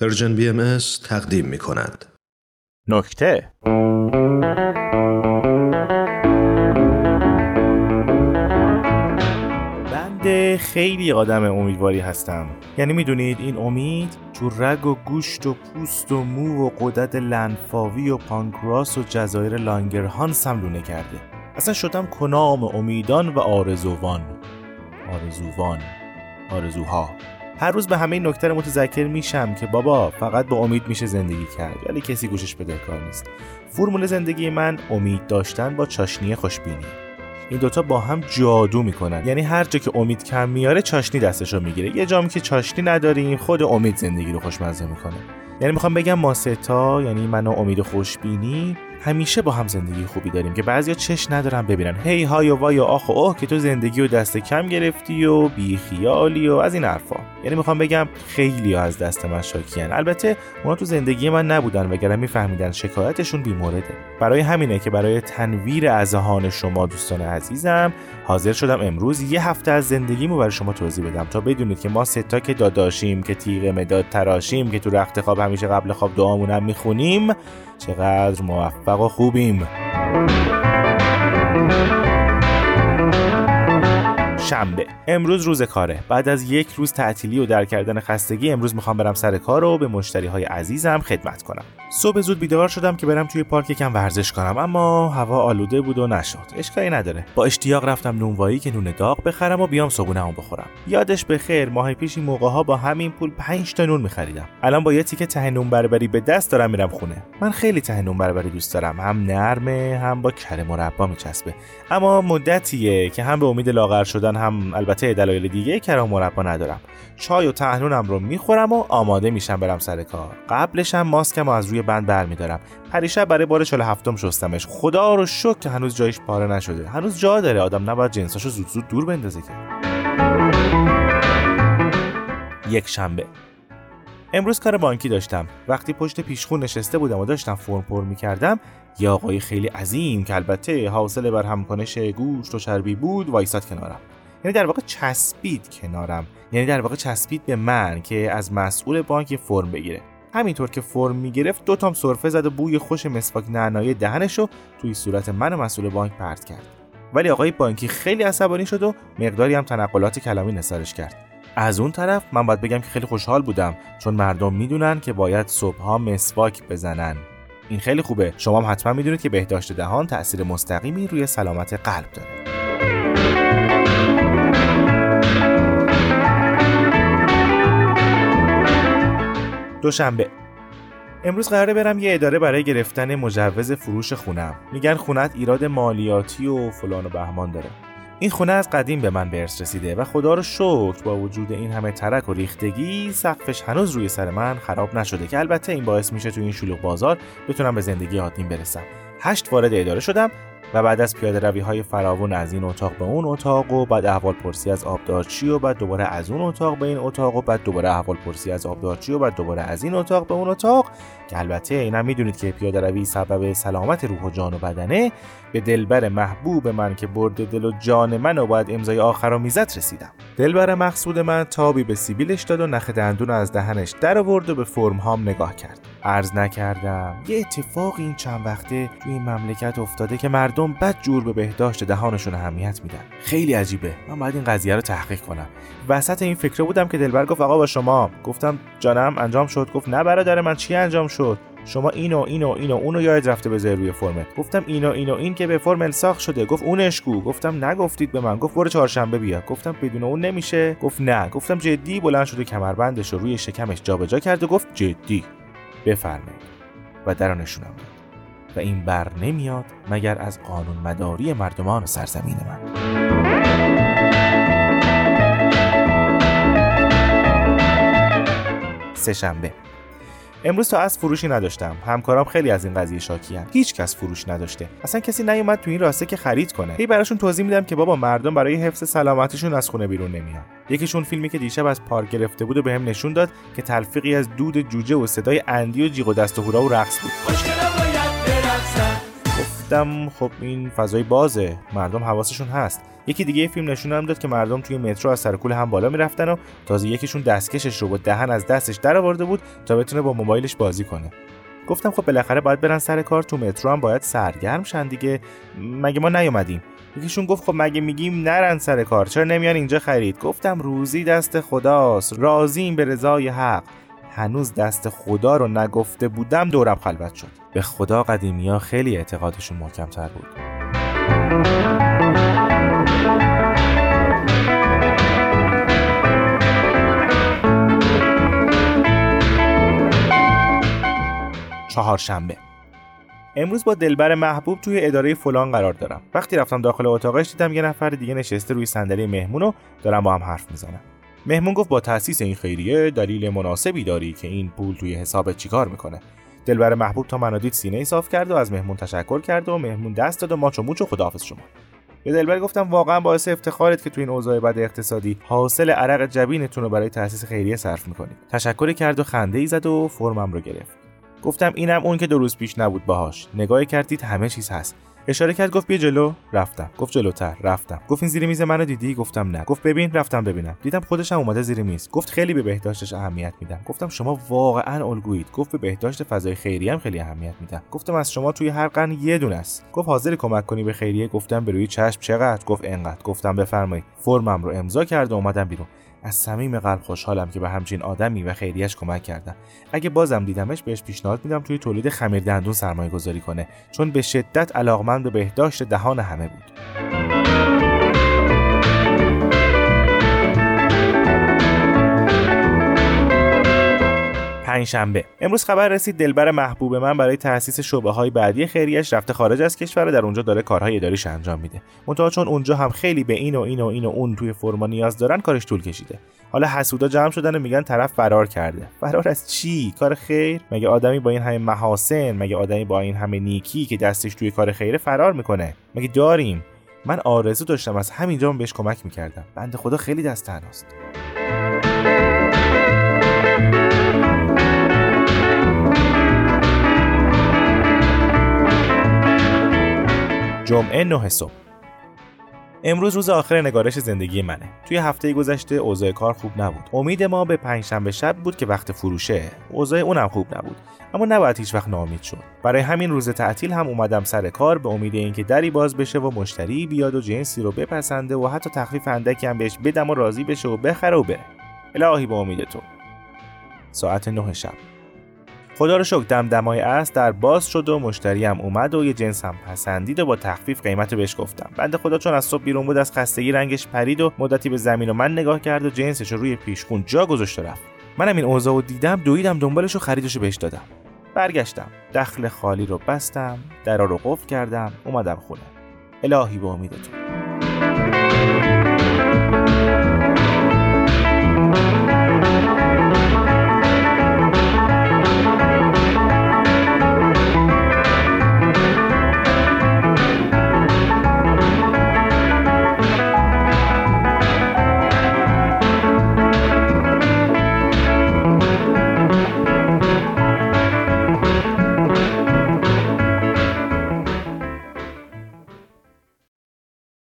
Persian BM تقدیم می کند. نکته. بنده خیلی آدم امیدواری هستم. یعنی می‌دونید این امید تو رگ و گوشت و پوست و مو و قدرت لنفاوی و پانکراس و جزایر لانگرهانس هم لونه کرده. اصلا شدم کنام امیدان و آرزوان. آرزوان. آرزوها. هر روز به همه این نکته متذکر میشم که بابا فقط با امید میشه زندگی کرد ولی کسی گوشش بدهکار نیست. فرمول زندگی من امید داشتن با چاشنی خوشبینی. این دوتا با هم جادو می‌کنن. یعنی هر جا که امید کم میاره چاشنی دستشو می‌گیره. یه جامی که چاشنی نداریم خود امید زندگی رو خوشمزه می‌کنه. یعنی می‌خوام بگم ما ستا یعنی من و امید خوشبینی. همیشه با هم زندگی خوبی داریم که بعضیا چش ندارن ببینن. هی های و وای و آخ و اوه که تو زندگی و دست کم گرفتی و بی خیالی و از این حرفا. یعنی می‌خوام بگم خیلی از دست من شاکیان. البته اونا تو زندگی من نبودن وگرنه میفهمیدن شکایتشون بیمورده برای همینه که برای تنویر اذهان شما دوستان عزیزم حاضر شدم امروز یه هفته از زندگیمو برای شما توضیح بدم تا بدونید که ما ستا که داداشیم که تیغ مداد تراشیم که تو رخت خواب همیشه قبل خواب دعامونم می‌خونیم چقدر موفق و خوبیم. شنبه. امروز روز کاره. بعد از یک روز تعطیلی و در کردن خستگی امروز می‌خوام برم سر کار و به مشتری های عزیزم خدمت کنم. صبح زود بیدار شدم که برم توی پارک یکم ورزش کنم اما هوا آلوده بود و نشد. اشکالی نداره. با اشتیاق رفتم نونوایی که نون داغ بخرم و بیام صبحونه‌مو بخورم. یادش به خیر ماه پیش این موقع ها با همین پول 5 تا نون میخریدم. الان با یه تیکه ته نون بربری به دست دارم میرم خونه. من خیلی ته نون بربری دوست دارم. هم نرمه هم با کره مربا میچسبه. اما مدتیه که هم به امید لاغر شدن هم البته دلایل دیگه کرم مربا ندارم. چای و تهنونم رو می‌خورم و آماده میشم برم سر کار. قبلش هم ماسکم از روی بند برمیدارم. پریشب برای بار 47 شستمش. خدا رو شکر که هنوز جایش پاره نشده. هنوز جا داره. آدم نباید جنساشو زود زود دور بندازه که. یک شنبه. امروز کار بانکی داشتم. وقتی پشت پیشخون نشسته بودم و داشتم فرم پر می‌کردم یه آقای خیلی عظیم که البته حاصل بر همکنش گوشت و چربی بود وایساد کنارم. یعنی در واقع چسبید کنارم. یعنی در واقع چسبید به من که از مسئول بانک فرم بگیره. همینطور که فرم می‌گرفت دو تام سرفه زد و بوی خوش مسواک نعنایی دهنشو توی صورت من و مسئول بانک پرت کرد. ولی آقای بانکی خیلی عصبانی شد و مقداری هم تنقلات کلامی نثارش کرد. از اون طرف من باید بگم که خیلی خوشحال بودم چون مردم می‌دونن که باید صبحها مسواک بزنن. این خیلی خوبه. شما هم حتما می‌دونید که بهداشت دهان تاثیر مستقیمی روی سلامت قلب داره. دوشنبه. امروز قراره برم یه اداره برای گرفتن مجوز فروش خونم. میگن خونت ایراد مالیاتی و فلان و بهمان داره. این خونه از قدیم به من به ارث رسیده و خدا رو شکر با وجود این همه ترک و ریختگی سقفش هنوز روی سر من خراب نشده که البته این باعث میشه تو این شلوغ بازار بتونم به زندگی عادیم برسم. هشت وارد اداره شدم و بعد از پیاده روی های فراون از این اتاق به اون اتاق و بعد احوال پرسی از آبدارچی و بعد دوباره از اون اتاق به این اتاق و بعد دوباره احوال پرسی از آبدارچی و بعد دوباره از این اتاق به اون اتاق. که البته اینم می‌دونید که پیاده روی سبب سلامت روح و جان و بدنه به دلبر محبوب من که برد دل و جان من و باید امضای آخر و میزت رسیدم. دلبر مقصود من تابی به سیبیلش داد و نخ دندون از دهنش در آورد و به فرم هام نگاه کرد. عرض نکردم. یه اتفاق این چند وقته توی این مملکت افتاده که مردم بد جور به بهداشت دهانشون اهمیت میدن. خیلی عجیبه. من باید این قضیه رو تحقیق کنم. وسط این فکر بودم که دلبر گفت آقا با شما. گفتم جانم انجام شد. گفت نه برادر من چی انجام شد؟ شما اینو اینو اینو اونو یاد رفته بذاری روی فرمت. گفتم اینو اینو این که به فرم الساخ شده. گفت اونش کو. گفتم نگفتید به من. گفت برو چهارشنبه بیا. گفتم بدون اون نمیشه. گفت نه. گفتم جدی بلند شده کمربندش رو روی شکمش جابجا کرد و گفت جدی. بفرمایید و در نشونم و این بر نمیاد مگر از قانون مداری مردمان سرزمین من. سهشنبه. امروز تا از فروشی نداشتم. همکارام خیلی از این قضیه شاکیان هیچ کس فروش نداشته. اصلا کسی نیومد تو این راسته که خرید کنه. هی براشون توضیح میدم که بابا مردم برای حفظ سلامتیشون از خونه بیرون نمیان. یکیشون فیلمی که دیشب از پارک گرفته بود و بهم به نشون داد که تلفیقی از دود جوجه و صدای اندی و جیغ و دست و هورا و رقص بود. گفتم خب این فضای بازه مردم حواسشون هست. یکی دیگه فیلم نشونم داد که مردم توی مترو از سر کول هم بالا می‌رفتن و تازه یکیشون دستکشش رو با دهن از دستش در آورده بود تا بتونه با موبایلش بازی کنه. گفتم خب بالاخره باید برن سر کار تو مترو هم باید سرگرم شن دیگه. مگه ما نیومدیم؟ یکیشون گفت خب مگه میگیم نرن سر کار؟ چرا نمیان اینجا خرید؟ گفتم روزی دست خداست. راضیم به رضای حق. هنوز دست خدا رو نگفته بودم دورم خلوت شد. به خدا قدیمی ها خیلی اعتقادشون محکمتر بود. چهارشنبه. امروز با دلبر محبوب توی اداره فلان قرار دارم. وقتی رفتم داخل اتاقش دیدم یه نفر دیگه نشسته روی صندلی مهمون و دارم با هم حرف می‌زنم مهمون گفت با تاسیس این خیریه دلیل مناسبی داری که این پول توی حساب چیکار می‌کنه. دلبر محبوب تا منو دید سینه صاف کرد و از مهمون تشکر کرد و مهمون دست داد و ماچو موچو خداحافظ شما. به دلبر گفتم واقعا باعث افتخارت که تو این اوضاع بد اقتصادی حاصل عرق جبینتون رو برای تاسیس خیریه صرف می‌کنید. تشکری کرد و خنده ای زد و فرمم رو گرفت. گفتم اینم اون که دو روز پیش نبود باهاش. نگاهی کردید همه چیز هست. اشاره کرد گفت بیا جلو. رفتم. گفت جلوتر. رفتم. گفت این زیر میز منو دیدی؟ گفتم نه. گفت ببین رفتم ببینم. دیدم خودش هم اومده زیر میز. گفت خیلی به بهداشتش اهمیت میدم. گفتم شما واقعا الگویید. گفت به بهداشت فضای خیریه هم خیلی اهمیت میدم. گفتم از شما توی هر قرن یه دونه است. گفت حاضر کمک کنی به خیریه؟ گفتم به روی چشم. چقدر؟ گفت انقدر. گفتم بفرمایید. فرمم رو امضا کرد و اومدم بیرون. از صمیم قلب خوشحالم که به همچین آدمی و خیریش کمک کردم. اگه بازم دیدمش بهش پیشنهاد میدم توی تولید خمیر دندون سرمایه گذاری کنه چون به شدت علاقمند به بهداشت دهان همه بود. پنجشنبه. امروز خبر رسید دلبر محبوب من برای تأسیس شعبه های بعدی خیریش رفته خارج از کشور و در اونجا داره کارهای اداریش انجام میده. منتها چون اونجا هم خیلی به این و این و این و اون توی فرما نیاز دارن کارش طول کشیده. حالا حسودا جمع شدن و میگن طرف فرار کرده. فرار از چی؟ کار خیر؟ مگه آدمی با این همه محاسن مگه آدمی با این همه نیکی که دستش توی کار خیره فرار می‌کنه؟ مگه داریم؟ من آرزو داشتم از همینجا بهش کمک می‌کردم. بنده خدا خیلی دست تنهاست. جمعه 9 صبح. امروز روز آخر نگارش زندگی منه. توی هفته گذشته اوضاع کار خوب نبود. امید ما به پنجشنبه شب بود که وقت فروشه. اوضاع اونم خوب نبود. اما نباید هیچ وقت ناامید شد. برای همین روز تعطیل هم اومدم سر کار به امید اینکه دری باز بشه و مشتری بیاد و جنسی رو بپسنده و حتی تخفیف اندکی هم بهش بدم و راضی بشه و بخره و بره. الهی به امید تو ساعت 9 شب. خدا رو شکر دمدمای است در باز شد و مشتریم اومد و یه جنس هم پسندید و با تخفیف قیمت بهش گفتم. بنده خدا چون از صبح بیرون بود از خستگی رنگش پرید و مدتی به زمین و من نگاه کرد و جنسش رو روی پیشخون جا گذاشته رفت. منم این اوضاع و دیدم دویدم دنبالش و خریدش رو بهش دادم. برگشتم. دخل خالی رو بستم درا رو قفل کردم اومدم خونه. الهی به امید تو